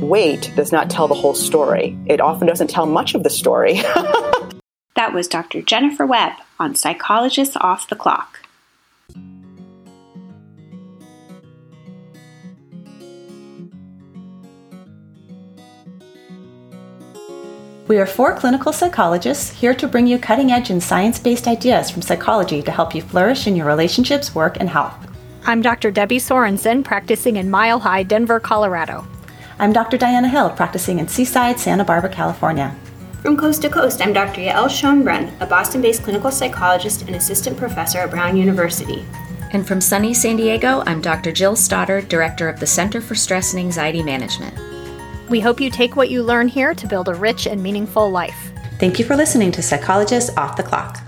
Weight does not tell the whole story. It often doesn't tell much of the story. that was Dr. Jennifer Webb on Psychologists Off the Clock. We are four clinical psychologists here to bring you cutting edge and science based ideas from psychology to help you flourish in your relationships, work, and health. I'm Dr. Debbie Sorensen, practicing in Mile High, Denver, Colorado. I'm Dr. Diana Hill, practicing in Seaside, Santa Barbara, California. From coast to coast, I'm Dr. Yael Schonbrun, a Boston based clinical psychologist and assistant professor at Brown University. And from sunny San Diego, I'm Dr. Jill Stoddard, director of the Center for Stress and Anxiety Management. We hope you take what you learn here to build a rich and meaningful life. Thank you for listening to Psychologists Off the Clock.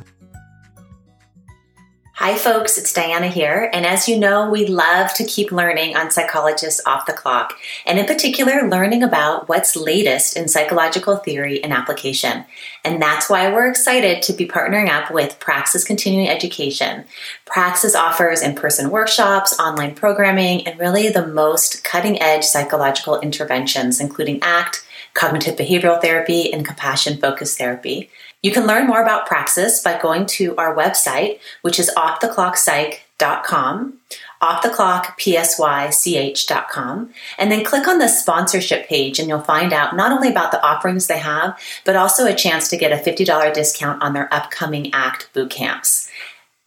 Hi, folks, it's Diana here. And as you know, we love to keep learning on Psychologists Off the Clock, and in particular, learning about what's latest in psychological theory and application. And that's why we're excited to be partnering up with Praxis Continuing Education. Praxis offers in person workshops, online programming, and really the most cutting edge psychological interventions, including ACT, cognitive behavioral therapy, and compassion focused therapy. You can learn more about Praxis by going to our website, which is offtheclockpsych.com, offtheclockpsych.com, and then click on the sponsorship page and you'll find out not only about the offerings they have, but also a chance to get a $50 discount on their upcoming ACT boot camps.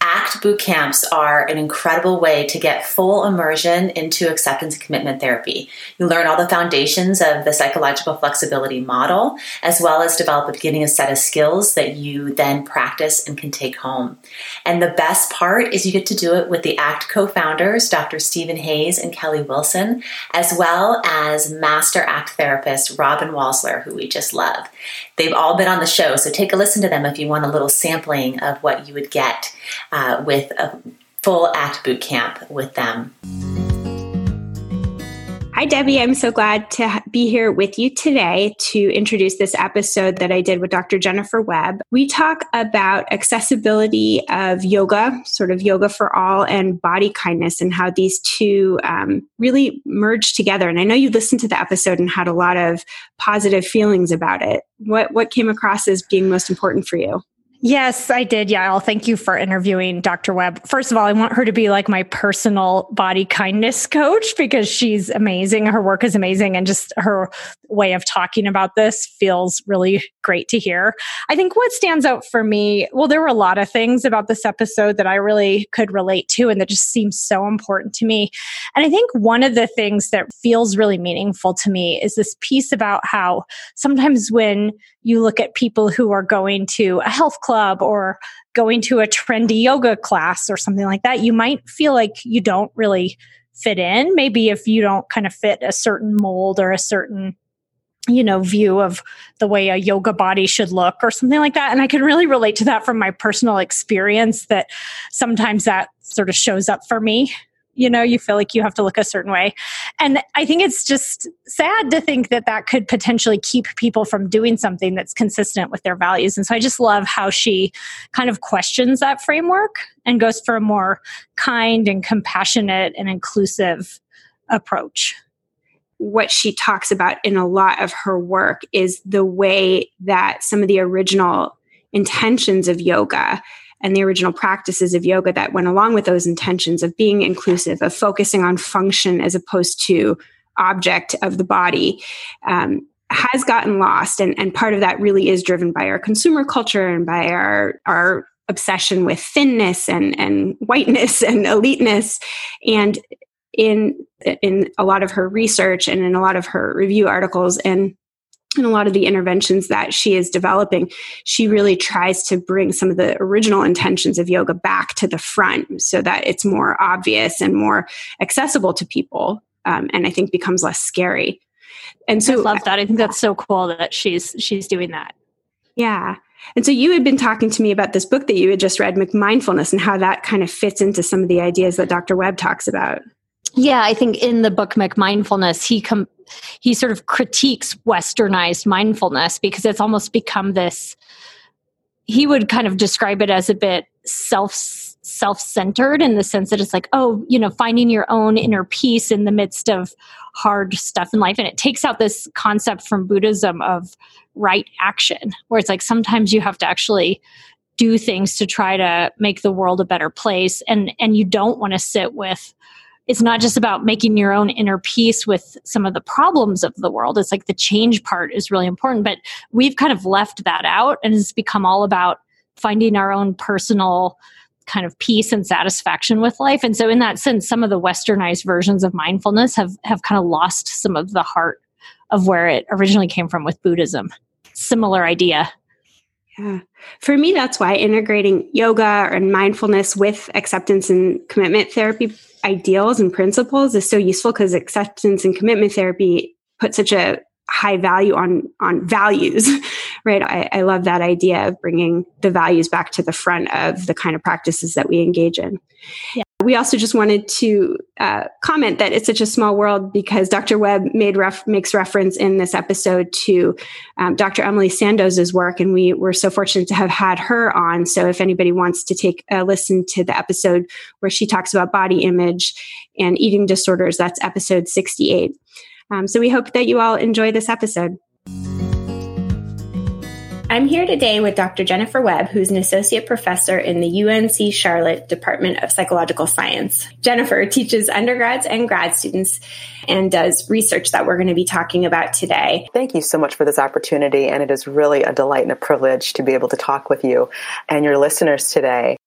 ACT boot camps are an incredible way to get full immersion into acceptance and commitment therapy. You learn all the foundations of the psychological flexibility model, as well as develop a beginning set of skills that you then practice and can take home. And the best part is you get to do it with the ACT co founders, Dr. Stephen Hayes and Kelly Wilson, as well as master ACT therapist Robyn Walser, who we just love. They've all been on the show, so take a listen to them if you want a little sampling of what you would get uh, with a full ACT boot camp with them. Hi, Debbie. I'm so glad to be here with you today to introduce this episode that I did with Dr. Jennifer Webb. We talk about accessibility of yoga, sort of yoga for all, and body kindness, and how these two um, really merge together. And I know you listened to the episode and had a lot of positive feelings about it. What what came across as being most important for you? Yes, I did. Yeah. Well, thank you for interviewing Dr. Webb. First of all, I want her to be like my personal body kindness coach because she's amazing. Her work is amazing. And just her way of talking about this feels really great to hear. I think what stands out for me, well, there were a lot of things about this episode that I really could relate to and that just seems so important to me. And I think one of the things that feels really meaningful to me is this piece about how sometimes when you look at people who are going to a health club or going to a trendy yoga class or something like that, you might feel like you don't really fit in. Maybe if you don't kind of fit a certain mold or a certain you know view of the way a yoga body should look or something like that and i can really relate to that from my personal experience that sometimes that sort of shows up for me you know you feel like you have to look a certain way. And i think it's just sad to think that that could potentially keep people from doing something that's consistent with their values. And so i just love how she kind of questions that framework and goes for a more kind and compassionate and inclusive approach. What she talks about in a lot of her work is the way that some of the original intentions of yoga and the original practices of yoga that went along with those intentions of being inclusive, of focusing on function as opposed to object of the body. Um, has gotten lost and, and part of that really is driven by our consumer culture and by our our obsession with thinness and and whiteness and eliteness and in in a lot of her research and in a lot of her review articles and and a lot of the interventions that she is developing, she really tries to bring some of the original intentions of yoga back to the front so that it's more obvious and more accessible to people. Um, and I think becomes less scary. And so I love that. I think that's so cool that she's she's doing that. Yeah. And so you had been talking to me about this book that you had just read, McMindfulness, and how that kind of fits into some of the ideas that Dr. Webb talks about. Yeah, I think in the book McMindfulness, he com- he sort of critiques westernized mindfulness because it's almost become this he would kind of describe it as a bit self self-centered in the sense that it's like oh you know finding your own inner peace in the midst of hard stuff in life. And it takes out this concept from buddhism of right action where it's like sometimes you have to actually do things to try to make the world a better place. And and you don't want to sit with it's not just about making your own inner peace with some of the problems of the world. It's like the change part is really important, but we've kind of left that out and it's become all about finding our own personal kind of peace and satisfaction with life. And so in that sense, some of the westernized versions of mindfulness have have kind of lost some of the heart of where it originally came from with Buddhism. Similar idea. Yeah. For me, that's why integrating yoga and mindfulness with acceptance and commitment therapy ideals and principles is so useful because acceptance and commitment therapy put such a high value on on values right I, I, love that idea of bringing the values back to the front of the kind of practices that we engage in yeah. We also just wanted to uh, comment that it's such a small world because dr webb made ref- makes reference in this episode to um, dr emily sandoz's work and we were so fortunate to have had her on so if anybody wants to take a listen to the episode where she talks about body image and eating disorders that's episode 68 um, so we hope that you all enjoy this episode. I'm here today with Dr. Jennifer Webb, who's an associate professor in the UNC Charlotte Department of Psychological Science. Jennifer teaches undergrads and grad students and does research that we're going to be talking about today. Thank you so much for this opportunity, and it is really a delight and a privilege to be able to talk with you and your listeners today.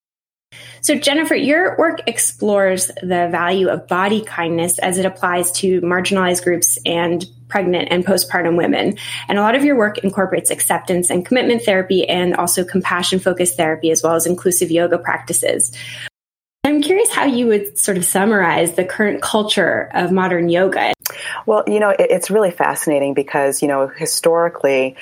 So, Jennifer, your work explores the value of body kindness as it applies to marginalized groups and pregnant and postpartum women. And a lot of your work incorporates acceptance and commitment therapy and also compassion focused therapy, as well as inclusive yoga practices. I'm curious how you would sort of summarize the current culture of modern yoga. Well, you know, it's really fascinating because, you know, historically,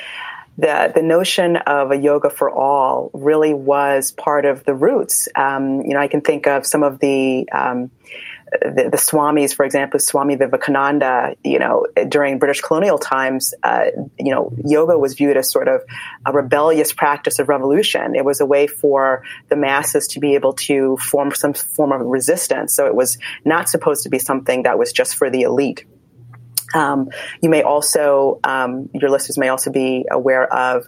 the the notion of a yoga for all really was part of the roots. Um, you know, I can think of some of the, um, the the, swamis, for example, Swami Vivekananda. You know, during British colonial times, uh, you know, yoga was viewed as sort of a rebellious practice of revolution. It was a way for the masses to be able to form some form of resistance. So it was not supposed to be something that was just for the elite. Um, you may also, um, your listeners may also be aware of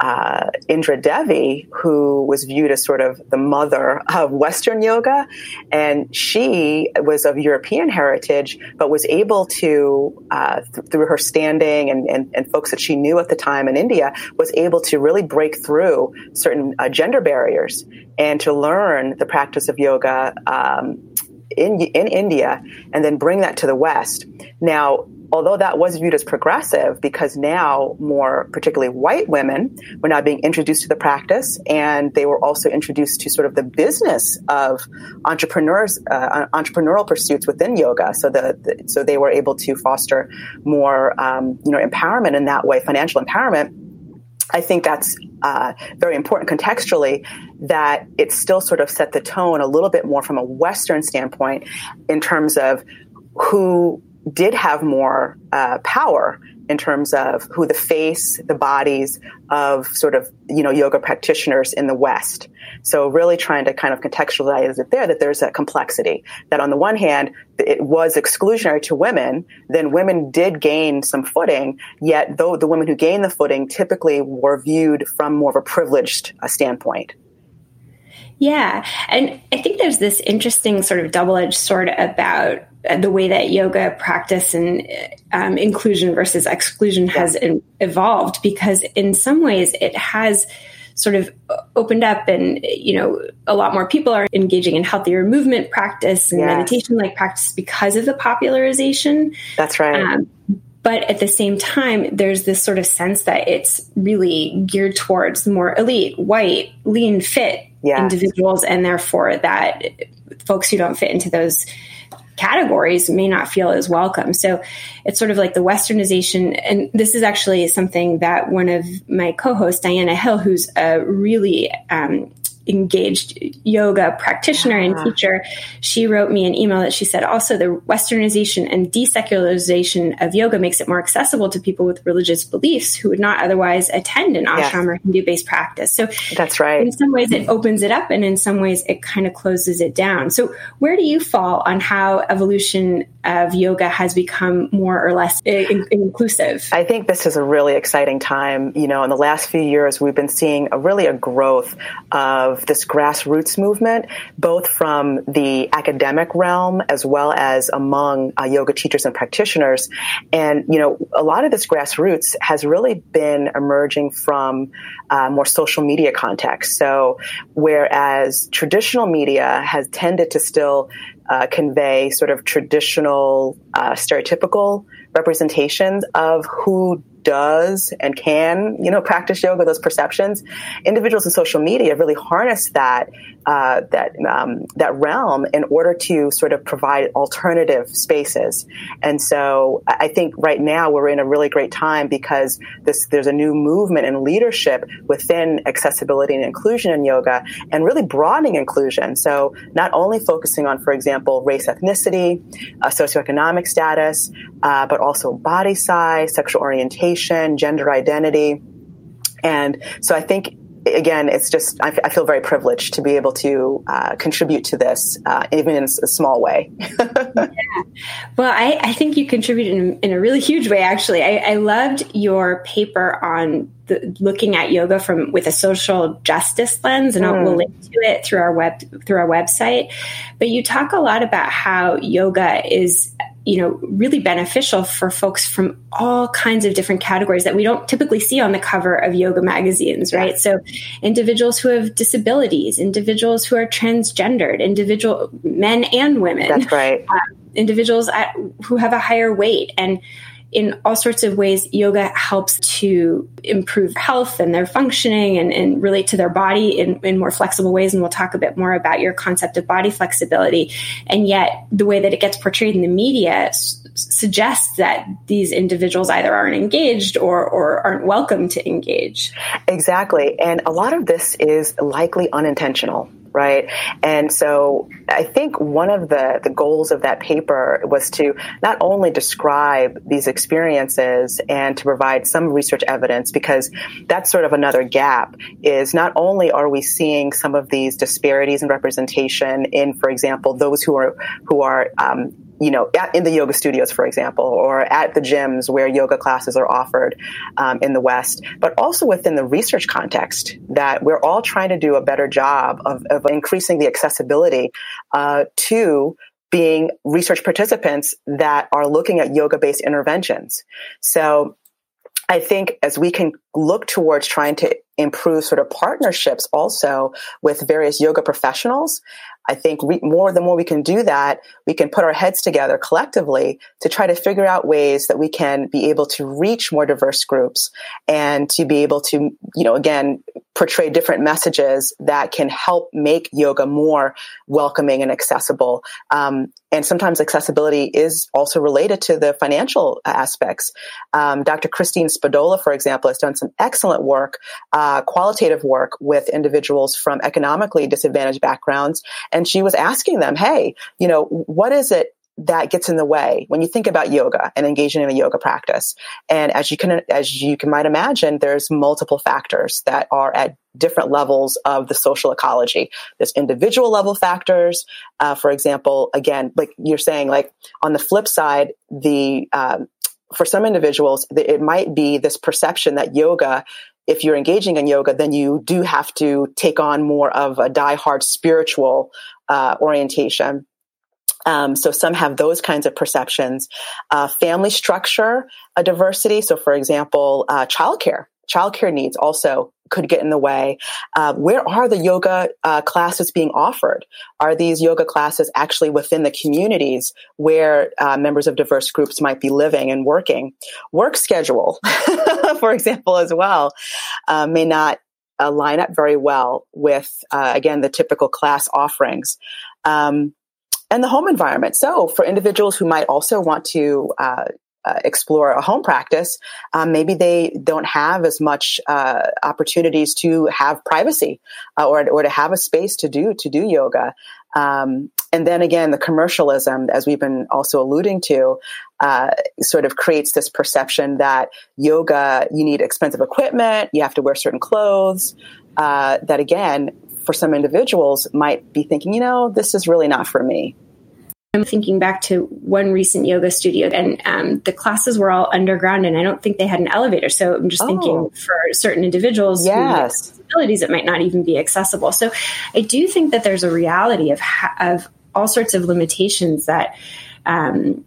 uh, Indra Devi, who was viewed as sort of the mother of Western yoga. And she was of European heritage, but was able to, uh, th- through her standing and, and, and, folks that she knew at the time in India, was able to really break through certain uh, gender barriers and to learn the practice of yoga um, in, in India and then bring that to the West. Now, although that was viewed as progressive because now more particularly white women were now being introduced to the practice and they were also introduced to sort of the business of entrepreneurs uh, entrepreneurial pursuits within yoga. So the, the, so they were able to foster more um, you know empowerment in that way financial empowerment. I think that's uh, very important contextually that it still sort of set the tone a little bit more from a Western standpoint in terms of who did have more uh, power in terms of who the face, the bodies of sort of, you know, yoga practitioners in the West. So really trying to kind of contextualize it there that there's a complexity that on the one hand, it was exclusionary to women, then women did gain some footing, yet though the women who gained the footing typically were viewed from more of a privileged uh, standpoint. Yeah. And I think there's this interesting sort of double edged sword about the way that yoga practice and um, inclusion versus exclusion yeah. has evolved because in some ways it has sort of opened up and you know a lot more people are engaging in healthier movement practice and yes. meditation like practice because of the popularization that's right um, but at the same time, there's this sort of sense that it's really geared towards more elite, white, lean, fit yes. individuals, and therefore that folks who don't fit into those categories may not feel as welcome. So it's sort of like the westernization. And this is actually something that one of my co hosts, Diana Hill, who's a really um, engaged yoga practitioner yeah. and ah. teacher, she wrote me an email that she said also the westernization and desecularization of yoga makes it more accessible to people with religious beliefs who would not otherwise attend an ashram yes. or Hindu based practice. So that's right. In some ways, it opens it up, and in some ways, it kind of closes it down. So, where do you fall on how evolution of yoga has become more or less eh, in- inclusive? I think this is a really exciting time. You know, in the last few years, we've been seeing a really a growth of of this grassroots movement, both from the academic realm as well as among uh, yoga teachers and practitioners. And, you know, a lot of this grassroots has really been emerging from uh, more social media context. So, whereas traditional media has tended to still uh, convey sort of traditional, uh, stereotypical representations of who does and can, you know, practice yoga, those perceptions, individuals in social media really harness that uh, that um, that realm in order to sort of provide alternative spaces. And so I think right now we're in a really great time because this there's a new movement and leadership within accessibility and inclusion in yoga, and really broadening inclusion. So not only focusing on, for example, race, ethnicity, uh, socioeconomic status, uh, but also body size, sexual orientation, gender identity. And so I think again, it's just I, I, feel very privileged to be able to uh, contribute to this, uh, even in a small way. yeah. Well, I, I, think you contributed in, in, a really huge way. Actually, I, I loved your paper on the, looking at yoga from with a social justice lens, and mm. we'll link to it through our web through our website. But you talk a lot about how yoga is you know, really beneficial for folks from all kinds of different categories that we don't typically see on the cover of yoga magazines, right? Yeah. So, individuals who have disabilities, individuals who are transgendered, individual men and women. That's right. Uh, individuals at, who have a higher weight and in all sorts of ways, yoga helps to improve health and their functioning and, and relate to their body in, in, more flexible ways. And we'll talk a bit more about your concept of body flexibility. And yet, the way that it gets portrayed in the media s- suggests that these individuals either aren't engaged or, or aren't welcome to engage. Exactly. And a lot of this is likely unintentional right? And so I think one of the, the goals of that paper was to not only describe these experiences and to provide some research evidence, because that's sort of another gap, is not only are we seeing some of these disparities in representation in, for example, those who are who are um, you know, at, in the yoga studios, for example, or at the gyms where yoga classes are offered um, in the West, but also within the research context that we're all trying to do a better job of, of increasing the accessibility uh, to being research participants that are looking at yoga based interventions. So I think as we can look towards trying to improve sort of partnerships also with various yoga professionals, I think re- more the more we can do that, we can put our heads together collectively to try to figure out ways that we can be able to reach more diverse groups and to be able to, you know, again, portray different messages that can help make yoga more welcoming and accessible. Um, and sometimes accessibility is also related to the financial aspects. Um, Dr. Christine Spadola, for example, has done some excellent work, uh, qualitative work with individuals from economically disadvantaged backgrounds. And she was asking them, hey, you know, what is it that gets in the way when you think about yoga and engaging in a yoga practice. And as you can, as you can might imagine, there's multiple factors that are at different levels of the social ecology. There's individual level factors. Uh, for example, again, like you're saying, like on the flip side, the, um, for some individuals, it might be this perception that yoga if you're engaging in yoga, then you do have to take on more of a die-hard spiritual uh, orientation. Um, so some have those kinds of perceptions. Uh, family structure, a diversity. So, for example, uh, childcare childcare needs also could get in the way. Uh, where are the yoga uh, classes being offered? Are these yoga classes actually within the communities where uh, members of diverse groups might be living and working? Work schedule, for example, as well, uh, may not uh, line up very well with, uh, again, the typical class offerings. Um, and the home environment. So, for individuals who might also want to uh, explore a home practice, um, maybe they don't have as much uh, opportunities to have privacy uh, or or to have a space to do to do yoga. Um, and then again, the commercialism, as we've been also alluding to, uh, sort of creates this perception that yoga you need expensive equipment, you have to wear certain clothes. Uh, that again, for some individuals, might be thinking, you know, this is really not for me. I'm thinking back to one recent yoga studio, and um, the classes were all underground, and I don't think they had an elevator. So I'm just oh. thinking for certain individuals yes. disabilities, it might not even be accessible. So I do think that there's a reality of ha- of all sorts of limitations that um,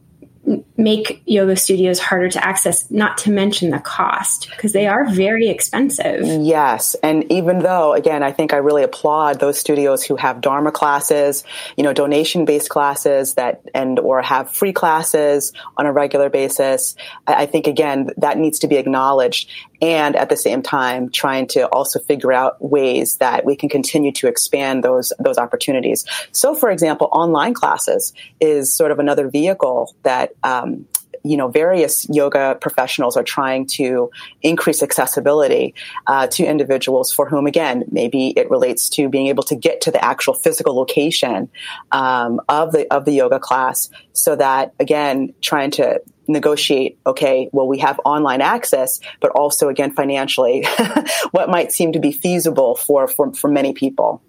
make yoga studios harder to access, not to mention the cost, because they are very expensive. Yes. And even though, again, I think I really applaud those studios who have Dharma classes, you know, donation based classes that, and, or have free classes on a regular basis. I think, again, that needs to be acknowledged. And at the same time, trying to also figure out ways that we can continue to expand those, those opportunities. So, for example, online classes is sort of another vehicle that um, you know various yoga professionals are trying to increase accessibility uh, to individuals for whom again maybe it relates to being able to get to the actual physical location um, of the of the yoga class so that again trying to negotiate okay well we have online access but also again financially what might seem to be feasible for for, for many people.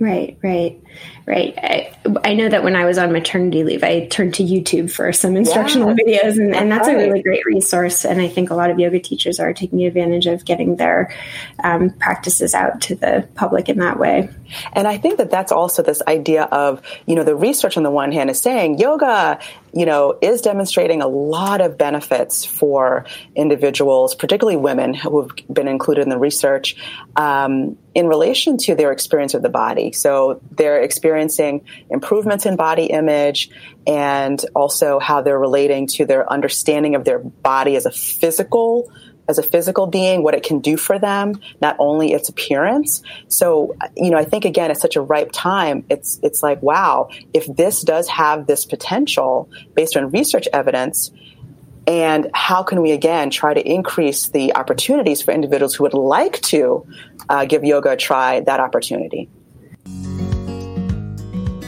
Right, right, right. I, I, know that when I was on maternity leave, I turned to YouTube for some instructional yeah, videos, and, and that's right. a really great resource. And I think a lot of yoga teachers are taking advantage of getting their um, practices out to the public in that way. And I think that that's also this idea of, you know, the research on the one hand is saying yoga, you know, is demonstrating a lot of benefits for individuals, particularly women who have been included in the research, um, in relation to their experience of the body. So they're experiencing improvements in body image and also how they're relating to their understanding of their body as a physical as a physical being, what it can do for them, not only its appearance. So, you know, I think again, it's such a ripe time. It's, it's like, wow, if this does have this potential based on research evidence, and how can we again try to increase the opportunities for individuals who would like to uh, give yoga a try that opportunity?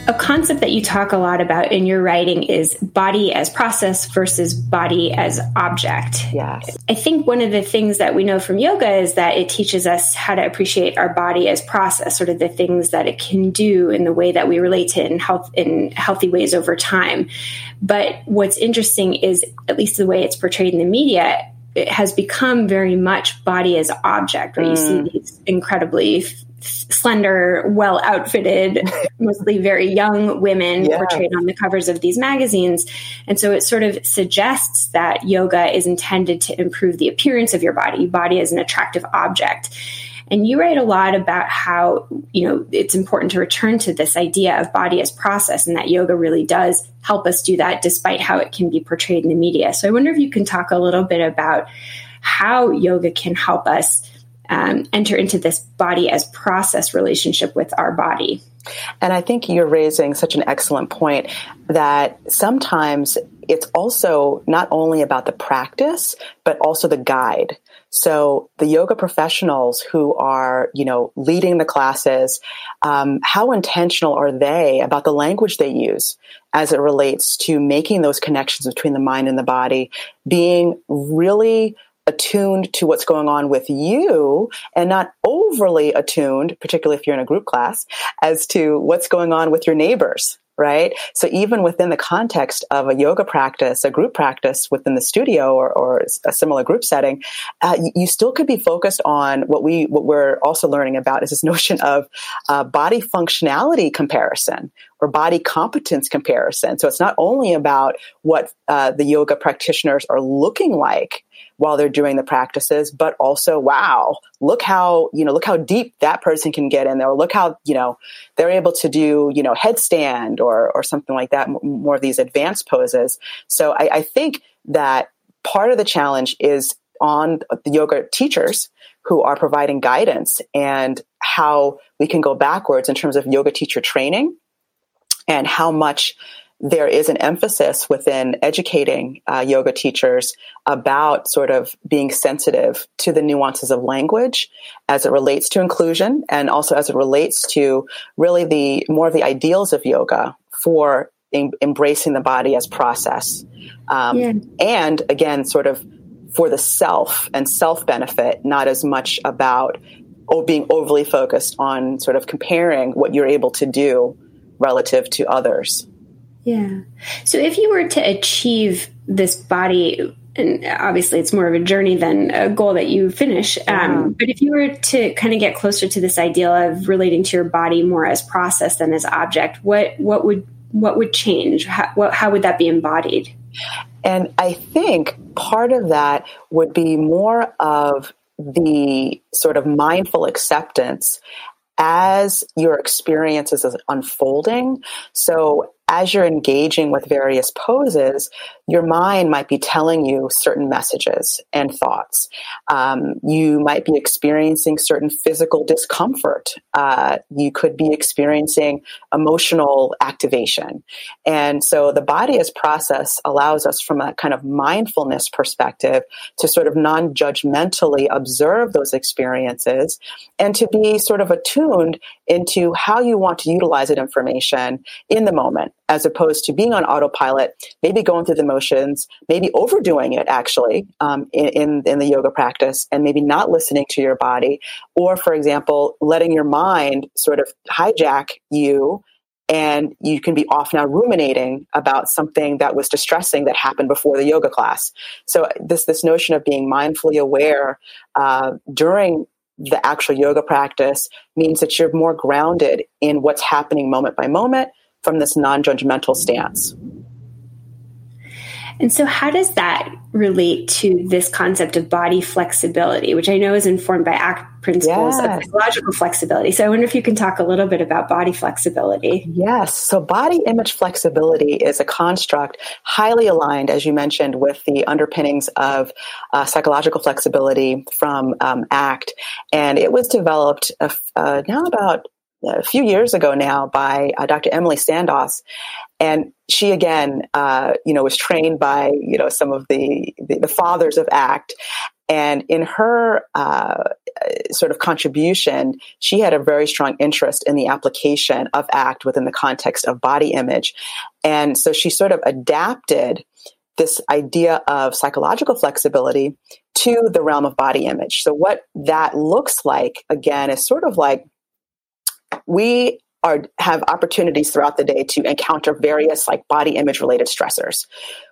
A concept that you talk a lot about in your writing is body as process versus body as object. Yes. I think one of the things that we know from yoga is that it teaches us how to appreciate our body as process, sort of the things that it can do in the way that we relate to it in health in healthy ways over time. But what's interesting is at least the way it's portrayed in the media, it has become very much body as object, right? Mm. You see mm. these incredibly slender, well outfitted, mostly very young women yeah. portrayed on the covers of these magazines. And so it sort of suggests that yoga is intended to improve the appearance of your body, Your body as an attractive object. And you write a lot about how, you know, it's important to return to this idea of body as process and that yoga really does help us do that despite how it can be portrayed in the media. So I wonder if you can talk a little bit about how yoga can help us um, enter into this body as process relationship with our body. And I think you're raising such an excellent point that sometimes it's also not only about the practice, but also the guide. So the yoga professionals who are, you know, leading the classes, um, how intentional are they about the language they use as it relates to making those connections between the mind and the body, being really attuned to what's going on with you and not overly attuned, particularly if you're in a group class, as to what's going on with your neighbors. Right. So even within the context of a yoga practice, a group practice within the studio or, or a similar group setting, uh, you still could be focused on what we, what we're also learning about is this notion of uh, body functionality comparison or body competence comparison. So it's not only about what uh, the yoga practitioners are looking like while they're doing the practices, but also, wow, look how, you know, look how deep that person can get in there. Look how, you know, they're able to do, you know, headstand or, or something like that, more of these advanced poses. So I, I think that part of the challenge is on the yoga teachers who are providing guidance and how we can go backwards in terms of yoga teacher training and how much there is an emphasis within educating uh, yoga teachers about sort of being sensitive to the nuances of language as it relates to inclusion and also as it relates to really the more of the ideals of yoga for em- embracing the body as process um, yeah. and again sort of for the self and self benefit, not as much about oh, being overly focused on sort of comparing what you're able to do relative to others. Yeah. So if you were to achieve this body, and obviously it's more of a journey than a goal that you finish. Um, but if you were to kind of get closer to this ideal of relating to your body more as process than as object, what what would what would change? How, what, how would that be embodied? And I think part of that would be more of the sort of mindful acceptance as your experience is unfolding. So as you're engaging with various poses, your mind might be telling you certain messages and thoughts. Um, you might be experiencing certain physical discomfort. Uh, you could be experiencing emotional activation. And so the body as process allows us from a kind of mindfulness perspective to sort of non judgmentally observe those experiences and to be sort of attuned into how you want to utilize that information in the moment as opposed to being on autopilot, maybe going through the motions, maybe overdoing it actually um, in, in the yoga practice, and maybe not listening to your body, or for example, letting your mind sort of hijack you and you can be off now ruminating about something that was distressing that happened before the yoga class. So this this notion of being mindfully aware uh, during the actual yoga practice means that you're more grounded in what's happening moment by moment from this non-judgmental stance. And so, how does that relate to this concept of body flexibility, which I know is informed by ACT principles yes. of psychological flexibility? So, I wonder if you can talk a little bit about body flexibility. Yes. So, body image flexibility is a construct highly aligned, as you mentioned, with the underpinnings of uh, psychological flexibility from um, ACT. And it was developed uh, uh, now about a few years ago now by uh, Dr. Emily Sandoz. And she again, uh, you know, was trained by, you know, some of the, the, the fathers of ACT. And in her uh, sort of contribution, she had a very strong interest in the application of ACT within the context of body image. And so she sort of adapted this idea of psychological flexibility to the realm of body image. So, what that looks like, again, is sort of like we are have opportunities throughout the day to encounter various like body image related stressors.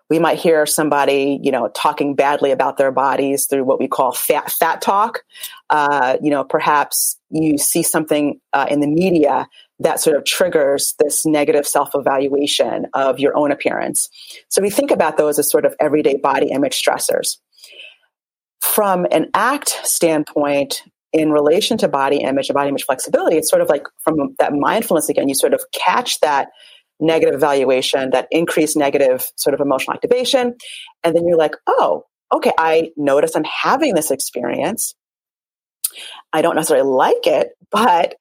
We might hear somebody, you know, talking badly about their bodies through what we call fat fat talk. Uh, you know, perhaps you see something uh, in the media that sort of triggers this negative self evaluation of your own appearance. So we think about those as sort of everyday body image stressors. From an ACT standpoint, in relation to body image and body image flexibility, it's sort of like from that mindfulness again, you sort of catch that negative evaluation, that increased negative sort of emotional activation. And then you're like, oh, okay, I notice I'm having this experience. I don't necessarily like it, but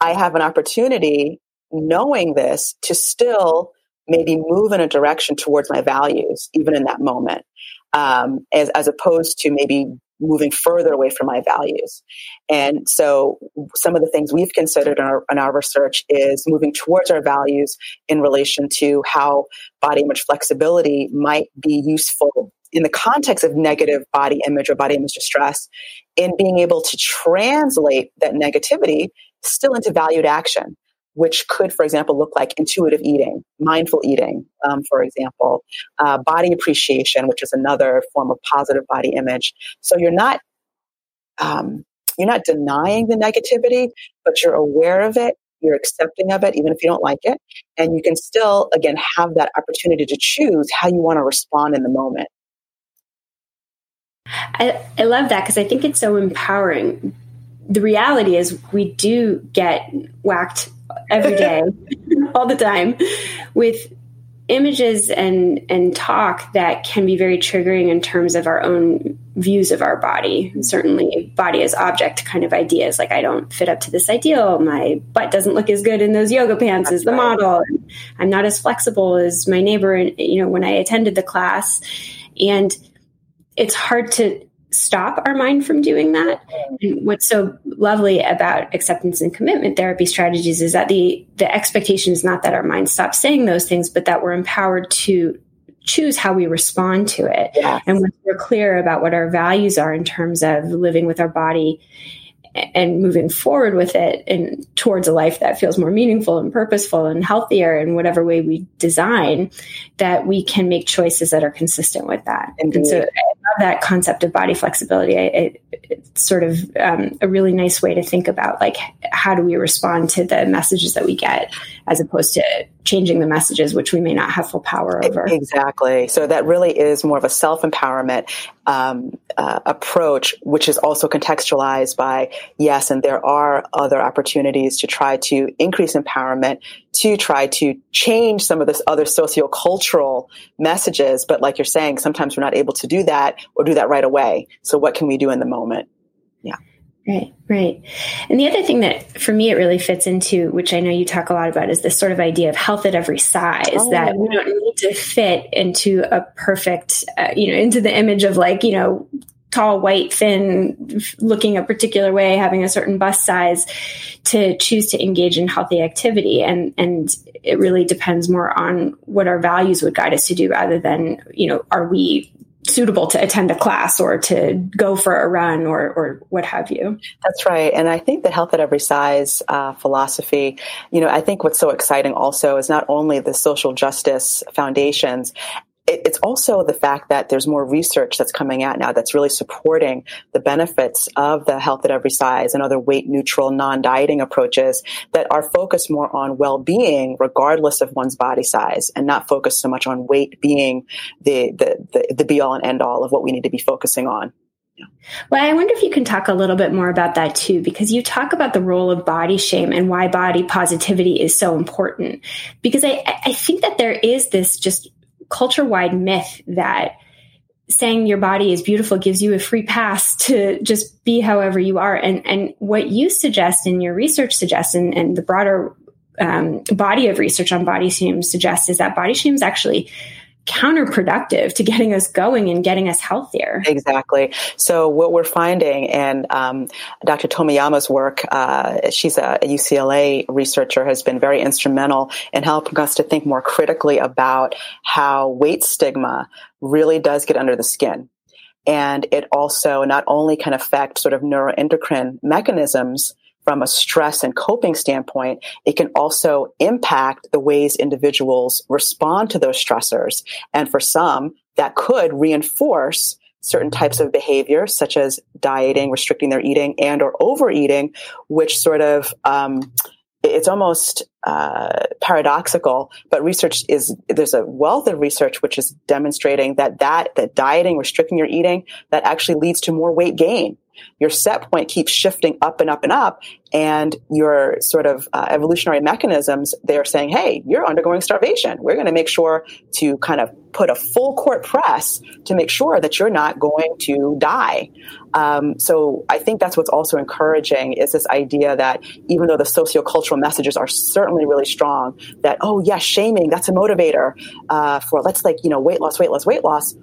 I have an opportunity knowing this to still maybe move in a direction towards my values, even in that moment, um, as, as opposed to maybe moving further away from my values. And so some of the things we've considered in our, in our, research is moving towards our values in relation to how body image flexibility might be useful in the context of negative body image or body image distress in being able to translate that negativity still into valued action which could, for example, look like intuitive eating, mindful eating, um, for example, uh, body appreciation, which is another form of positive body image. So you're not um, you're not denying the negativity, but you're aware of it you're accepting of it, even if you don't like it. And you can still, again, have that opportunity to choose how you want to respond in the moment. I, I love that because I think it's so empowering. The reality is, we do get whacked every day, all the time, with images and and talk that can be very triggering in terms of our own views of our body. Certainly body as object kind of ideas. Like i don't fit up to this ideal. My butt doesn't look as good in those yoga pants as the model. I'm not as flexible as my neighbor and you know when i attended the class. And it's hard to stop our mind from doing that. And what's so lovely about acceptance and commitment therapy strategies is that the the expectation is not that our mind stops saying those things, but that we're empowered to choose how we respond to it. Yes. And when we're clear about what our values are in terms of living with our body and moving forward with it and towards a life that feels more meaningful and purposeful and healthier in whatever way we design that we can make choices that are consistent with that. Indeed. and so that concept of body flexibility. It, it's sort of um, a really nice way to think about like how do we respond to the messages that we get as opposed to changing the messages which we may not have full power over. exactly. So that really is more of a self-empowerment um, uh, approach which is also contextualized by yes and there are other opportunities to try to increase empowerment to try to change some of this other sociocultural messages. But like you're saying sometimes we're not able to do that or do that right away. So what can we do in the moment? Yeah Right, right. And the other thing that for me it really fits into, which I know you talk a lot about, is this sort of idea of health at every size oh, that we don't need to fit into a perfect, uh, you know, into the image of like, you know, tall, white, thin, looking a particular way, having a certain bust size to choose to engage in healthy activity. And, and it really depends more on what our values would guide us to do rather than, you know, are we suitable to attend a class or to go for a run or, or what have you. That's right. And I think the health at every size uh, philosophy, you know, I think what's so exciting also is not only the social justice foundations it's also the fact that there's more research that's coming out now that's really supporting the benefits of the health at every size and other weight neutral non-dieting approaches that are focused more on well-being regardless of one's body size and not focused so much on weight being the the the, the be all and end all of what we need to be focusing on well, I wonder if you can talk a little bit more about that too, because you talk about the role of body shame and why body positivity is so important. Because I, I think that there is this just culture wide myth that saying your body is beautiful gives you a free pass to just be however you are. And, and what you suggest and your research suggests, and, and the broader um, body of research on body shame suggests, is that body shame is actually counterproductive to getting us going and getting us healthier. Exactly. So what we're finding, and um, Dr. Tomiyama's work, uh, she's a UCLA researcher, has been very instrumental in helping us to think more critically about how weight stigma really does get under the skin. And it also not only can affect sort of neuroendocrine mechanisms, from a stress and coping standpoint, it can also impact the ways individuals respond to those stressors. And for some, that could reinforce certain types of behavior, such as dieting, restricting their eating, and or overeating, which sort of um, it's almost uh, paradoxical, but research is there's a wealth of research which is demonstrating that that that dieting, restricting your eating, that actually leads to more weight gain your set point keeps shifting up and up and up and your sort of uh, evolutionary mechanisms they're saying hey you're undergoing starvation. We're going to make sure to kind of put a full court press to make sure that you're not going to die. Um, so i think that's what's also encouraging is this idea that even though the sociocultural messages are certainly really strong that oh yes shaming that's a motivator uh, for let's like you know weight loss weight loss weight loss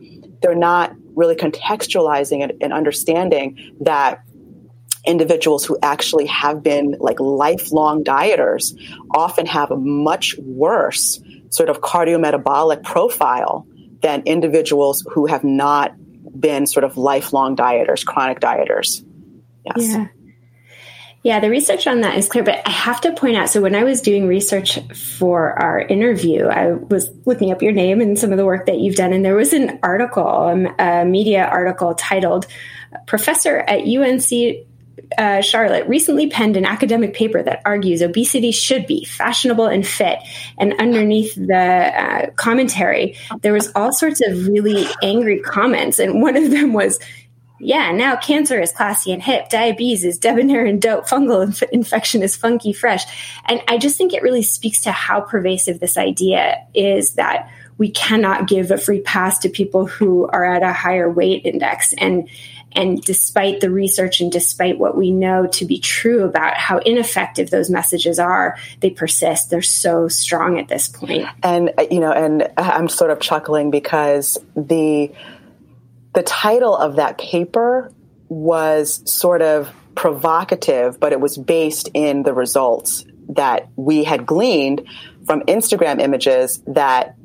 they're not really contextualizing it and understanding that individuals who actually have been like lifelong dieters often have a much worse sort of cardiometabolic profile than individuals who have not been sort of lifelong dieters, chronic dieters. Yes. Yeah. Yeah, the research on that is clear, but I have to point out so when I was doing research for our interview, I was looking up your name and some of the work that you've done, and there was an article, a media article titled Professor at UNC uh, Charlotte recently penned an academic paper that argues obesity should be fashionable and fit. And underneath the uh, commentary, there was all sorts of really angry comments. And one of them was, yeah, now cancer is classy and hip, diabetes is debonair and dope, fungal inf- infection is funky fresh. And I just think it really speaks to how pervasive this idea is that we cannot give a free pass to people who are at a higher weight index. And and despite the research and despite what we know to be true about how ineffective those messages are, they persist. They're so strong at this point. And you know, and I'm sort of chuckling because the the title of that paper was sort of provocative, but it was based in the results that we had gleaned from Instagram images that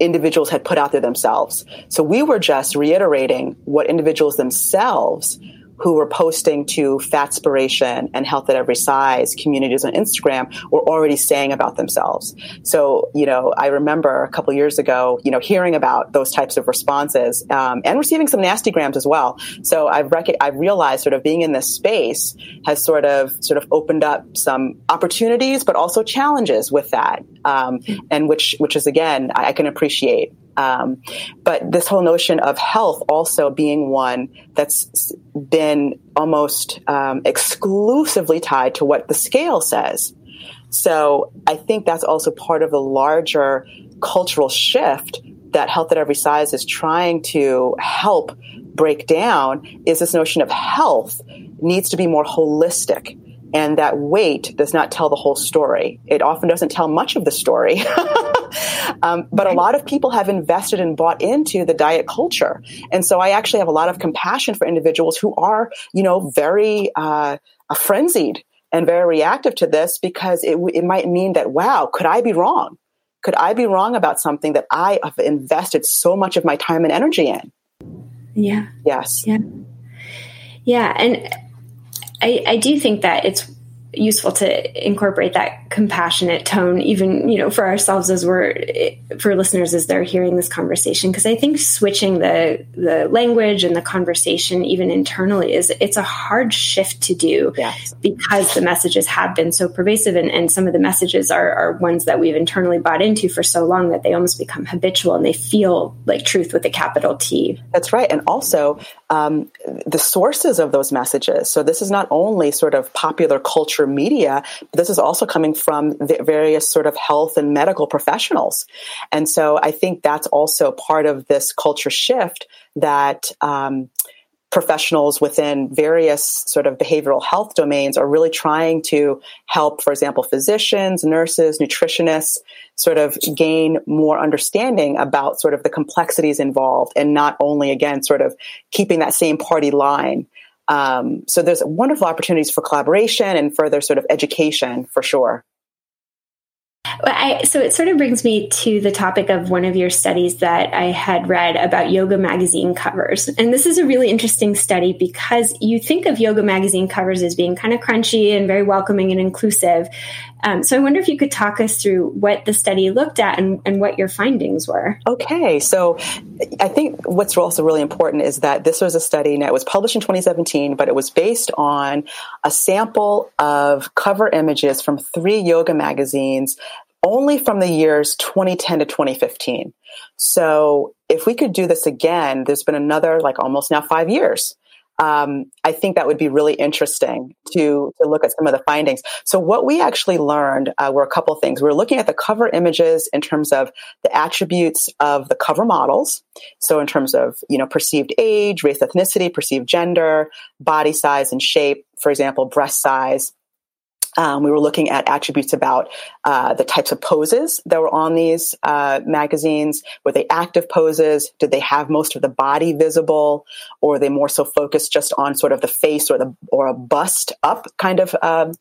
individuals had put out there themselves. So we were just reiterating what individuals themselves who were posting to Fatspiration and Health at Every Size communities on Instagram were already saying about themselves. So, you know, I remember a couple years ago, you know, hearing about those types of responses um, and receiving some nasty grams as well. So I've rec- I've realized sort of being in this space has sort of sort of opened up some opportunities, but also challenges with that, um, and which which is again I, I can appreciate. Um, but this whole notion of health also being one that's been almost um, exclusively tied to what the scale says. So I think that's also part of the larger cultural shift that health at every size is trying to help break down is this notion of health needs to be more holistic and that weight does not tell the whole story. It often doesn't tell much of the story. um, but a lot of people have invested and bought into the diet culture. And so I actually have a lot of compassion for individuals who are, you know, very uh, frenzied and very reactive to this because it, it might mean that, wow, could I be wrong? Could I be wrong about something that I have invested so much of my time and energy in? Yeah. Yes. Yeah. Yeah. And I, I do think that it's useful to incorporate that compassionate tone even you know for ourselves as we're for listeners as they're hearing this conversation. Because i think switching the the language and the conversation even internally is it's a hard shift to do yes. because the messages have been so pervasive and, and some of the messages are, are ones that we've internally bought into for so long that they almost become habitual and they feel like truth with a capital t. That's right. And also um, the sources of those messages. So this is not only sort of popular culture media, but this is also coming from various sort of health and medical professionals. And so I think that's also part of this culture shift that, um, professionals within various sort of behavioral health domains are really trying to help, for example, physicians, nurses, nutritionists sort of gain more understanding about sort of the complexities involved and not only again sort of keeping that same party line um, so there's wonderful opportunities for collaboration and further sort of education for sure. I, so it sort of brings me to the topic of one of your studies that I had read about yoga magazine covers. And this is a really interesting study because you think of yoga magazine covers as being kind of crunchy and very welcoming and inclusive. Um, so I wonder if you could talk us through what the study looked at and, and what your findings were. Okay. So I think what's also really important is that this was a study, it was published in 2017, but it was based on a sample of cover images from three yoga magazines only from the years 2010 to 2015. So if we could do this again, there's been another like almost now five years. Um, I think that would be really interesting to to look at some of the findings. So what we actually learned uh, were a couple things. We were looking at the cover images in terms of the attributes of the cover models. So in terms of you know perceived age, race, ethnicity, perceived gender, body size and shape. For example, breast size, um, we were looking at attributes about uh, the types of poses that were on these uh, magazines. Were they active poses? Did they have most of the body visible, or were they more so focused just on sort of the face or the or a bust up kind of um,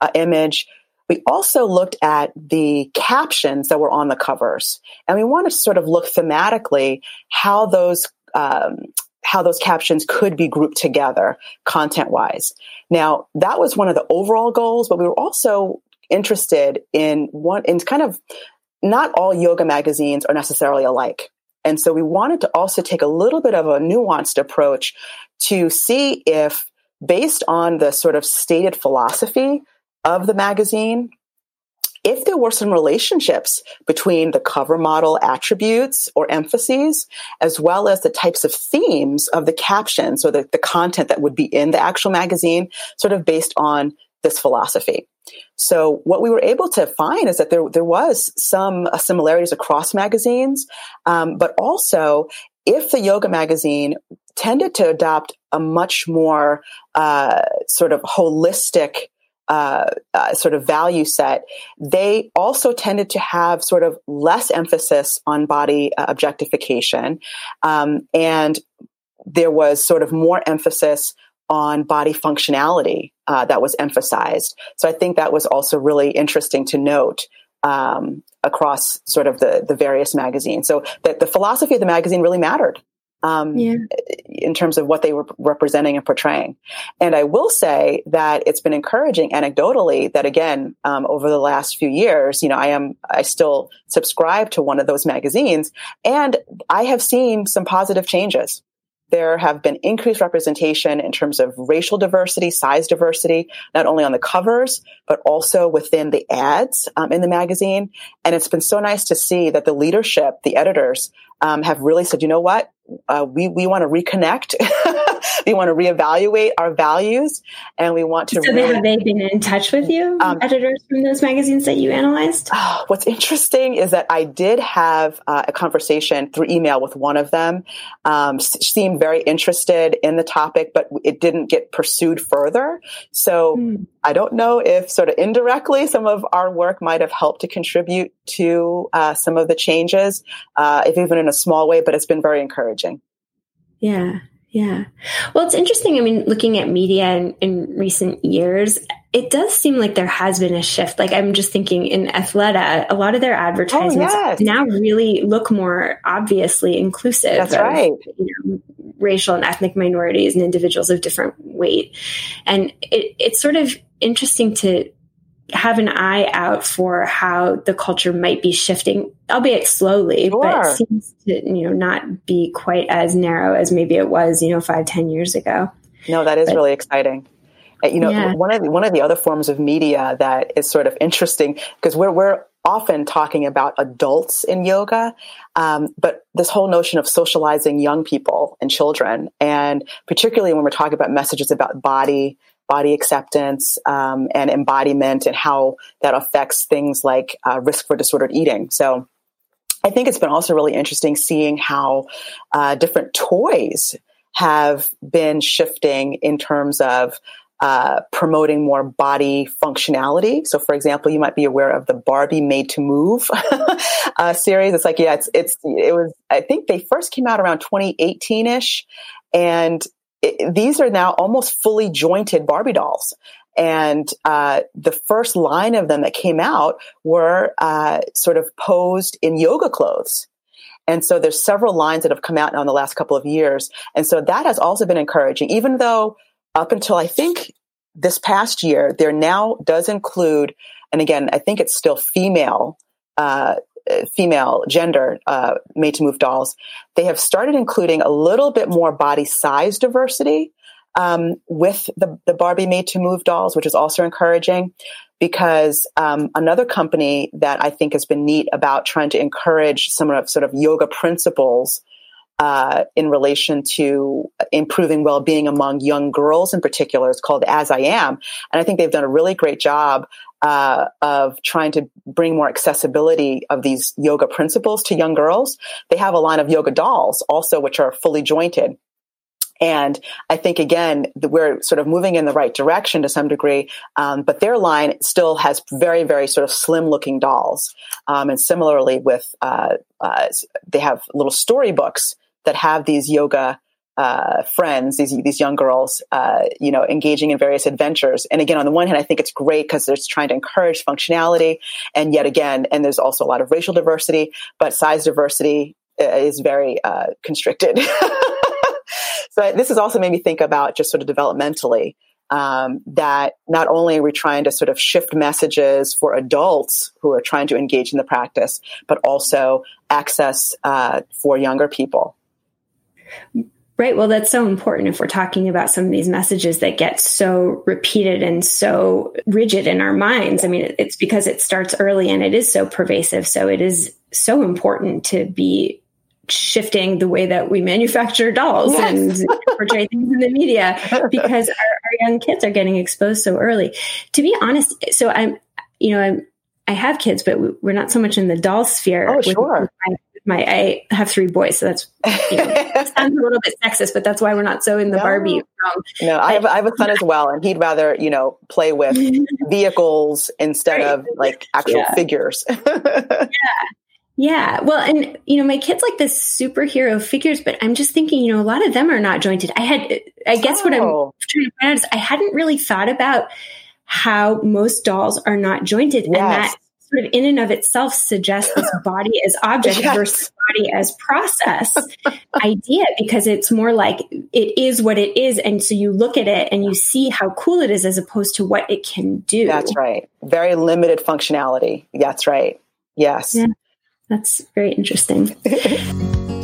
uh, image? We also looked at the captions that were on the covers, and we wanted to sort of look thematically how those um, how those captions could be grouped together content wise. Now, that was one of the overall goals, but we were also interested in one, in kind of not all yoga magazines are necessarily alike. And so we wanted to also take a little bit of a nuanced approach to see if based on the sort of stated philosophy of the magazine, if there were some relationships between the cover model attributes or emphases, as well as the types of themes of the captions or the, the content that would be in the actual magazine, sort of based on this philosophy. So what we were able to find is that there there was some uh, similarities across magazines, um, but also if the yoga magazine tended to adopt a much more uh, sort of holistic uh, uh, sort of value set, they also tended to have sort of less emphasis on body uh, objectification. Um, and there was sort of more emphasis on body functionality uh, that was emphasized. So I think that was also really interesting to note. Um, across sort of the the various magazines, so that the philosophy of the magazine really mattered um, yeah. in terms of what they were representing and portraying. And I will say that it's been encouraging anecdotally that again, um, over the last few years, you know, I am, I still subscribe to one of those magazines and I have seen some positive changes. There have been increased representation in terms of racial diversity, size diversity, not only on the covers, but also within the ads um, in the magazine. And it's been so nice to see that the leadership, the editors, um, have really said, you know what? Uh, we we want to reconnect. we want to reevaluate our values, and we want to. So, really, have they been in touch with you, um, editors from those magazines that you analyzed? Oh, what's interesting is that I did have uh, a conversation through email with one of them. Um, seemed very interested in the topic, but it didn't get pursued further. So. Mm. I don't know if sort of indirectly some of our work might have helped to contribute to uh, some of the changes, uh, if even in a small way, but it's been very encouraging. Yeah. Yeah. Well, it's interesting. I mean, looking at media in, in, recent years, it does seem like there has been a shift. Like I'm just thinking in Athleta, a lot of their advertisements oh, yes. now really look more obviously inclusive. That's of, right. You know, racial and ethnic minorities and individuals of different weight. And it, it's sort of interesting to have an eye out for how the culture might be shifting, albeit slowly, sure. but seems to, you know, not be quite as narrow as maybe it was, you know, five, ten years ago. No, that is but, really exciting. Uh, you know, yeah. one of the, one of the other forms of media that is sort of interesting because we're we're often talking about adults in yoga, um, but this whole notion of socializing young people and children, and particularly when we're talking about messages about body body acceptance um, and embodiment and how that affects things like uh, risk for disordered eating. So I think it's been also really interesting seeing how uh, different toys have been shifting in terms of uh, promoting more body functionality. So, for example, you might be aware of the Barbie Made to Move uh, series. It's like, yeah, it's it's it was. I think they first came out around 2018 ish, and these are now almost fully jointed Barbie dolls. And uh, the first line of them that came out were uh, sort of posed in yoga clothes. And so there's several lines that have come out now in the last couple of years. And so that has also been encouraging, even though up until I think this past year, there now does include, and again, I think it's still female uh, female gender uh, made to move dolls, they have started including a little bit more body size diversity um, with the, the Barbie made to move dolls, which is also encouraging because um, another company that I think has been neat about trying to encourage some of sort of yoga principles uh, in relation to improving well-being among young girls in particular is called As I Am, and I think they've done a really great job uh, of trying to bring more accessibility of these yoga principles to young girls. They have a line of yoga dolls also, which are fully jointed. And I think again, we're sort of moving in the right direction to some degree, um, but their line still has very, very sort of slim looking dolls. Um, and similarly with, uh, uh, they have little storybooks that have these yoga uh, friends, these these young girls, uh, you know, engaging in various adventures. And again, on the one hand, I think it's great because they're trying to encourage functionality, and yet again, and there's also a lot of racial diversity, but size diversity uh, is very uh, constricted. so this has also made me think about just sort of developmentally. Um, that not only are we trying to sort of shift messages for adults who are trying to engage in the practice, but also access uh, for younger people. Right. Well, that's so important if we're talking about some of these messages that get so repeated and so rigid in our minds. I mean, it's because it starts early and it is so pervasive. So it is so important to be shifting the way that we manufacture dolls yes. and portray things in the media because our, our young kids are getting exposed so early. To be honest, so I'm, you know, I'm, I have kids, but we're not so much in the doll sphere. Oh, sure my I have three boys, so that's you know, sounds a little bit sexist, but that's why we're not so in the no. Barbie realm. No, I have I have a son as well, and he'd rather you know play with vehicles instead right. of like actual yeah. figures. yeah. Yeah. Well, and you know, my kids like the superhero figures, but I'm just thinking, you know, a lot of them are not jointed. I had, I guess oh. what I'm oh. trying to point out is I hadn't really thought about how most dolls are not jointed yes. and that sort of in and of itself suggests this body as object yes. versus body as process idea because it's more like it is what it is. And so you look at it and you see how cool it is as opposed to what it can do. That's right. Very limited functionality. That's right. Yes. Yeah, that's very interesting.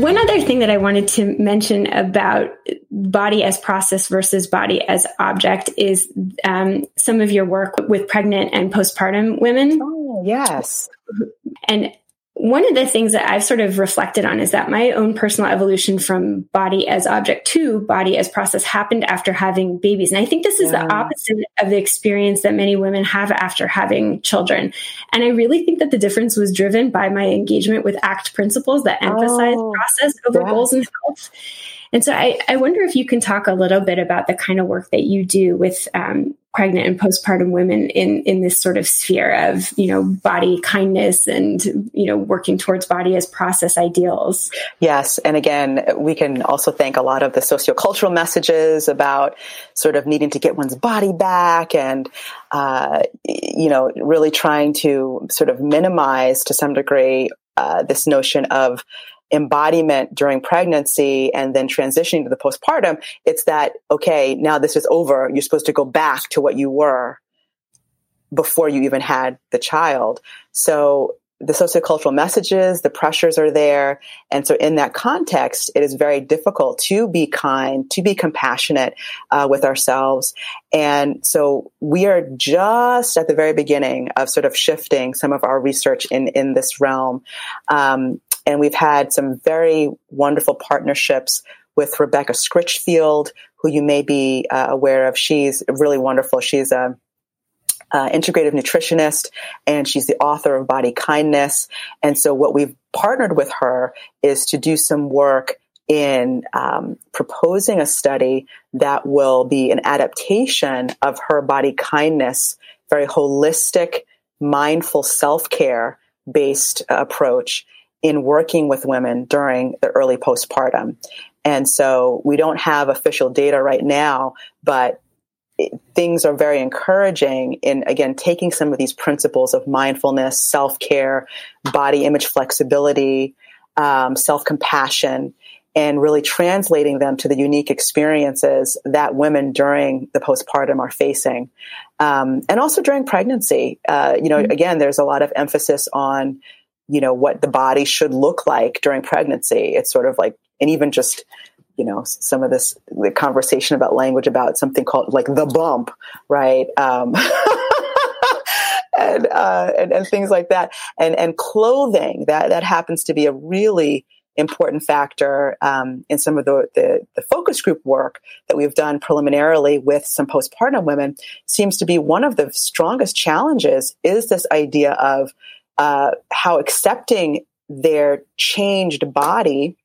One other thing that I wanted to mention about body as process versus body as object is um, some of your work with pregnant and postpartum women. Oh, yes. And one of the things that I've sort of reflected on is that my own personal evolution from body as object to body as process happened after having babies. And I think this is yeah. the opposite of the experience that many women have after having children. And I really think that the difference was driven by my engagement with ACT principles that emphasize oh, process over yes. goals and health. And so I, I wonder if you can talk a little bit about the kind of work that you do with um, pregnant and postpartum women in in this sort of sphere of you know body kindness and you know working towards body as process ideals. Yes. And again we can also thank a lot of the sociocultural messages about sort of needing to get one's body back and uh, you know really trying to sort of minimize to some degree uh, this notion of embodiment during pregnancy and then transitioning to the postpartum, it's that, okay, now this is over. You're supposed to go back to what you were before you even had the child. So the sociocultural messages, the pressures are there. And so in that context, it is very difficult to be kind, to be compassionate uh, with ourselves. And so we are just at the very beginning of sort of shifting some of our research in, in this realm. Um, and we've had some very wonderful partnerships with Rebecca Scritchfield, who you may be uh, aware of. She's really wonderful. She's a uh, integrative nutritionist and she's the author of Body Kindness. And so what we've partnered with her is to do some work in um, proposing a study that will be an adaptation of her body kindness, very holistic, mindful self care based approach in working with women during the early postpartum. And so we don't have official data right now, but it, things are very encouraging in, again, taking some of these principles of mindfulness, self care, body image flexibility, um, self compassion, and really translating them to the unique experiences that women during the postpartum are facing. Um, and also during pregnancy. Uh, you know, mm-hmm. again, there's a lot of emphasis on you know, what the body should look like during pregnancy. It's sort of like, and even just, you know, some of this the conversation about language about something called like the bump, right? Um, and, uh, and, and things like that, and and clothing that that happens to be a really important factor um, in some of the, the, the focus group work that we've done preliminarily with some postpartum women seems to be one of the strongest challenges is this idea of uh, how accepting their changed body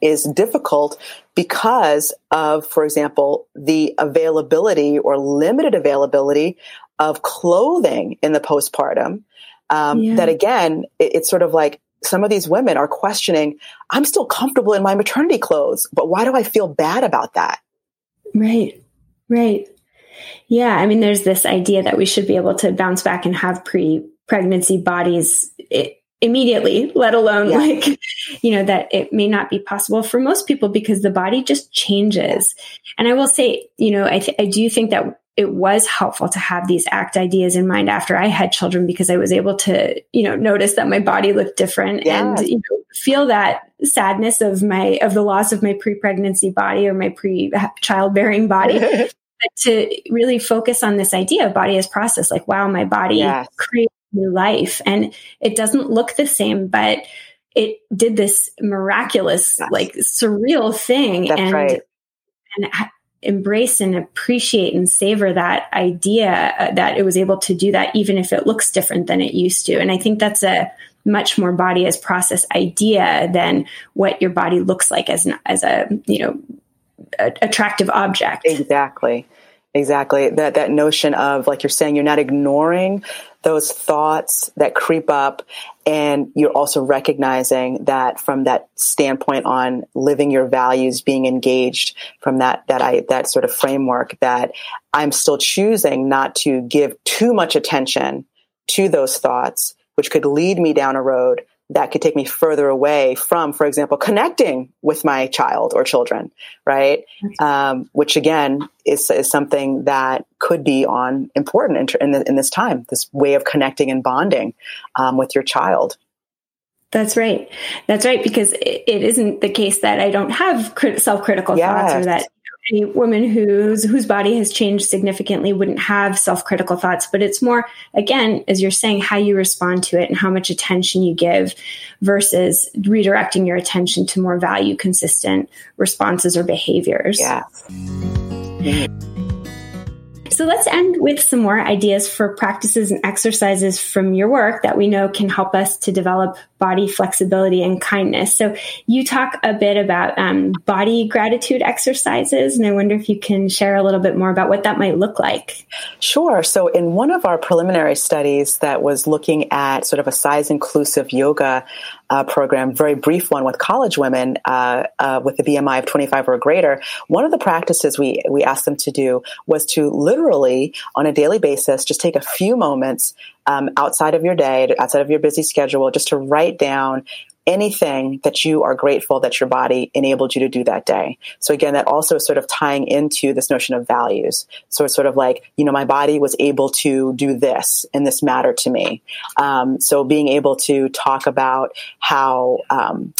is difficult because of, for example, the availability or limited availability of clothing in the postpartum. Um, yeah. That again, it, it's sort of like some of these women are questioning, I'm still comfortable in my maternity clothes, but why do I feel bad about that? Right, right. Yeah, I mean, there's this idea that we should be able to bounce back and have pre pregnancy bodies immediately, let alone yeah. like, you know, that it may not be possible for most people because the body just changes. And I will say, you know, I, th- I do think that it was helpful to have these ACT ideas in mind after I had children because I was able to, you know, notice that my body looked different and you know, feel that sadness of my of the loss of my pre-pregnancy body or my pre-childbearing body. to really focus on this idea of body as process, like wow, my body yes. creates new life, and it doesn't look the same, but it did this miraculous, yes. like surreal thing, That's and right. and embrace and appreciate and savor that idea uh, that it was able to do that even if it looks different than it used to. And i think that's a much more body as process idea than what your body looks like as an, as a you know a, attractive object. Exactly. Exactly. That that notion of like you're saying you're not ignoring those thoughts that creep up and you're also recognizing that from that standpoint on living your values being engaged from that that i that sort of framework that i'm still choosing not to give too much attention to those thoughts which could lead me down a road that could take me further away from, for example, connecting with my child or children, right? Um, which again is, is something that could be on important in, in, in, this time, this way of connecting and bonding um, with your child. That's right. That's right. Because it, it isn't the case that I don't have crit- self-critical yes. thoughts or that any woman whose whose body has changed significantly wouldn't have self-critical thoughts but it's more again as you're saying how you respond to it and how much attention you give versus redirecting your attention to more value consistent responses or behaviors. Yeah. So let's end with some more ideas for practices and exercises from your work that we know can help us to develop body flexibility and kindness. So you talk a bit about um, body gratitude exercises, and I wonder if you can share a little bit more about what that might look like. Sure. So in one of our preliminary studies that was looking at sort of a size inclusive yoga uh, program, very brief one with college women uh, uh, with a BMI of 25 or greater, one of the practices we we asked them to do was to literally on a daily basis just take a few moments um, outside of your day, outside of your busy schedule, just to write down anything that you are grateful that your body enabled you to do that day. So again, that also is sort of tying into this notion of values. So it's sort of like, you know, my body was able to do this and this mattered to me. Um, so being able to talk about how, um,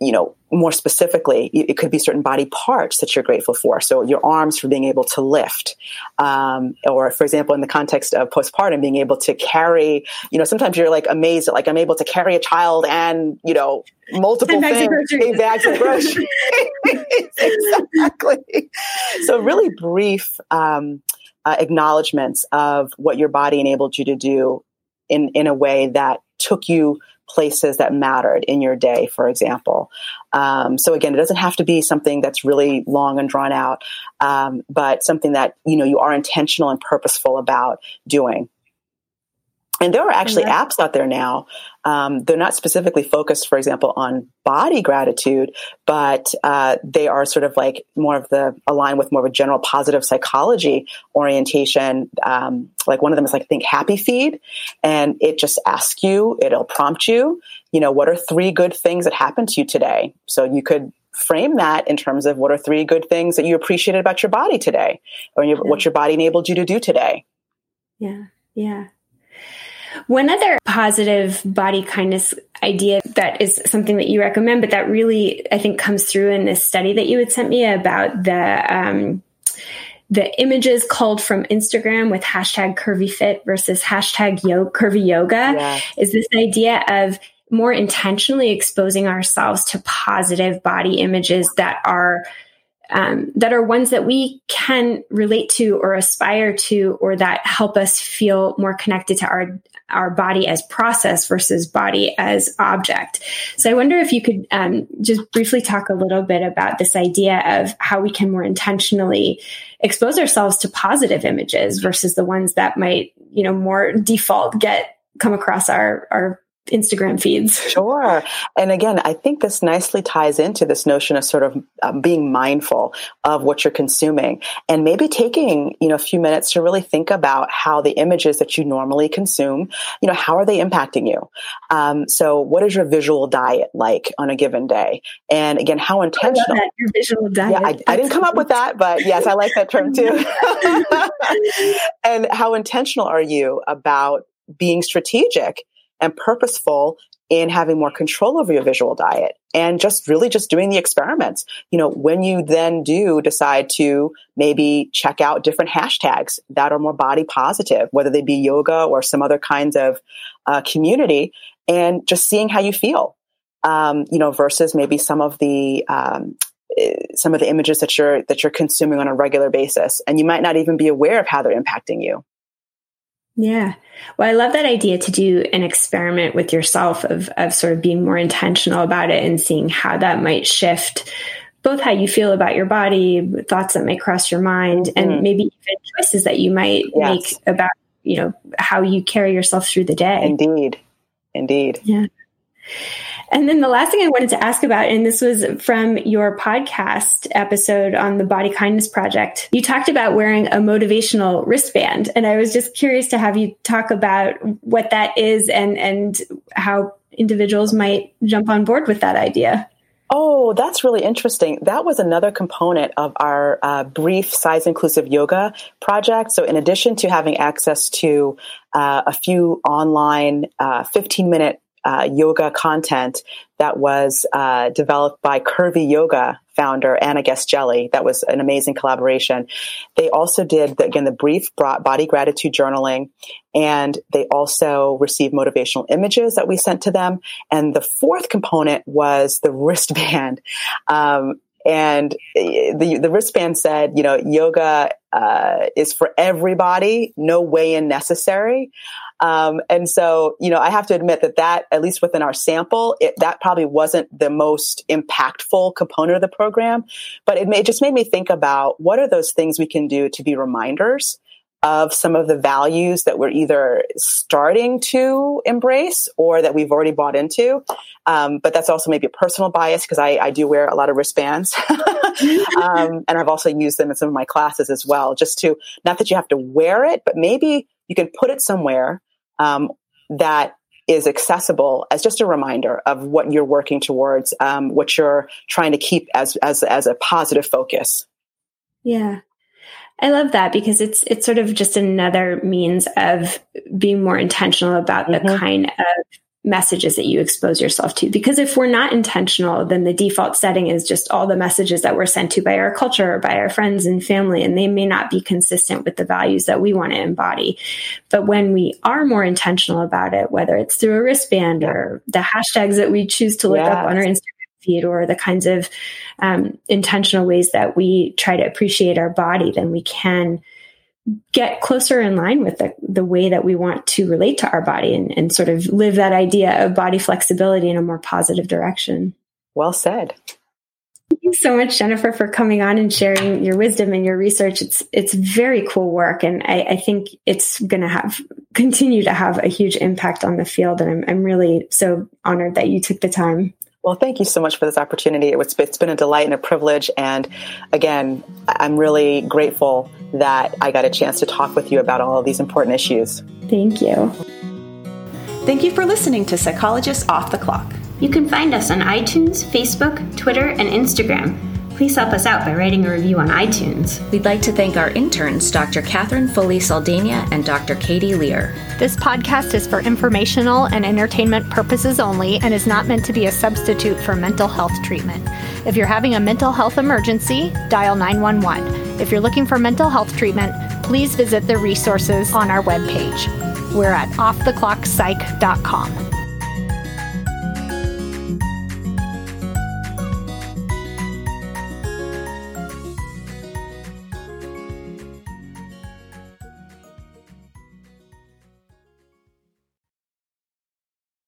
you know, more specifically, it could be certain body parts that you're grateful for. So your arms for being able to lift, um, or for example, in the context of postpartum, being able to carry. You know, sometimes you're like amazed at like I'm able to carry a child and you know multiple bags things, bags of groceries. exactly. So really brief um, uh, acknowledgments of what your body enabled you to do in in a way that took you places that mattered in your day, for example. Um, so again, it doesn't have to be something that's really long and drawn out, um, but something that you know you are intentional and purposeful about doing. And there are actually mm-hmm. apps out there now. Um, they're not specifically focused, for example, on body gratitude, but uh, they are sort of like more of the aligned with more of a general positive psychology orientation. Um, like one of them is like think happy feed, and it just asks you, it'll prompt you, you know, what are three good things that happened to you today? So you could frame that in terms of what are three good things that you appreciated about your body today, or your, yeah. what your body enabled you to do today. Yeah, yeah. One other positive body kindness idea that is something that you recommend, but that really I think comes through in this study that you had sent me about the um, the images culled from Instagram with hashtag curvy fit versus hashtag yo- curvy yoga yeah. is this idea of more intentionally exposing ourselves to positive body images that are um, that are ones that we can relate to or aspire to or that help us feel more connected to our our body as process versus body as object. So I wonder if you could um, just briefly talk a little bit about this idea of how we can more intentionally expose ourselves to positive images versus the ones that might, you know, more default get come across our our Instagram feeds. Sure. And again, I think this nicely ties into this notion of sort of um, being mindful of what you're consuming and maybe taking, you know, a few minutes to really think about how the images that you normally consume, you know, how are they impacting you? Um, so what is your visual diet like on a given day? And again, how intentional? your visual diet. Yeah, I, I didn't come up with that, but yes, I like that term too. and how intentional are you about being strategic and purposeful in having more control over your visual diet and just really just doing the experiments. You know, when you then do decide to maybe check out different hashtags that are more body positive, whether they be yoga or some other kinds of uh, community, and just seeing how you feel. Um, you know, versus maybe some of the um, eh, some of the images that you're that you're consuming on a regular basis, and you might not even be aware of how they're impacting you. Yeah. Well, I love that idea to do an experiment with yourself of, of sort of being more intentional about it and seeing how that might shift both how you feel about your body, thoughts that may cross your mind, and mm-hmm. maybe even choices that you might yes. make about, you know, how you carry yourself through the day. Indeed. Indeed. Yeah. And then the last thing I wanted to ask about, and this was from your podcast episode on the Body Kindness Project, you talked about wearing a motivational wristband. And I was just curious to have you talk about what that is and, and how individuals might jump on board with that idea. Oh, that's really interesting. That was another component of our uh, brief size inclusive yoga project. So, in addition to having access to uh, a few online uh, 15 minute uh, yoga content that was uh, developed by Curvy Yoga founder Anna Guest-Jelley. That was an amazing collaboration. They also did the, again the brief body gratitude journaling, and they also received motivational images that we sent to them. And the fourth component was the wristband. Um, and the the wristband said, you know, yoga uh, is for everybody, no weigh in necessary. Um, and so, you know, I have to admit that that, at least within our sample, it, that probably wasn't the most impactful component of the program, but it, may, it just made me think about what are those things we can do to be reminders of some of the values that we're either starting to embrace or that we've already bought into. Um, but that's also maybe a personal bias because I, I, do wear a lot of wristbands. um, and I've also used them in some of my classes as well, just to, not that you have to wear it, but maybe you can put it somewhere um, that is accessible as just a reminder of what you're working towards, um, what you're trying to keep as, as, as a positive focus. Yeah. I love that because it's it's sort of just another means of being more intentional about mm-hmm. the kind of messages that you expose yourself to. Because if we're not intentional, then the default setting is just all the messages that we're sent to by our culture or by our friends and family, and they may not be consistent with the values that we want to embody. But when we are more intentional about it, whether it's through a wristband or the hashtags that we choose to look yes. up on our Instagram feed or the kinds of um, intentional ways that we try to appreciate our body, then we can get closer in line with the, the way that we want to relate to our body and, and sort of live that idea of body flexibility in a more positive direction. Well said. Thank you so much, Jennifer, for coming on and sharing your wisdom and your research. It's it's very cool work, and I, I think it's going to have continue to have a huge impact on the field. And I'm I'm really so honored that you took the time. Well, thank you so much for this opportunity. It was, it's been a delight and a privilege. And again, I'm really grateful that I got a chance to talk with you about all of these important issues. Thank you. Thank you for listening to Psychologists Off the Clock. You can find us on iTunes, Facebook, Twitter, and Instagram please help us out by writing a review on iTunes. We'd like to thank our interns, Dr. Catherine Foley Saldania and Dr. Katie Lear. This podcast is for informational and entertainment purposes only and is not meant to be a substitute for mental health treatment. If you're having a mental health emergency, dial 911. If you're looking for mental health treatment, please visit the resources on our webpage. We're at offtheclockpsych.com.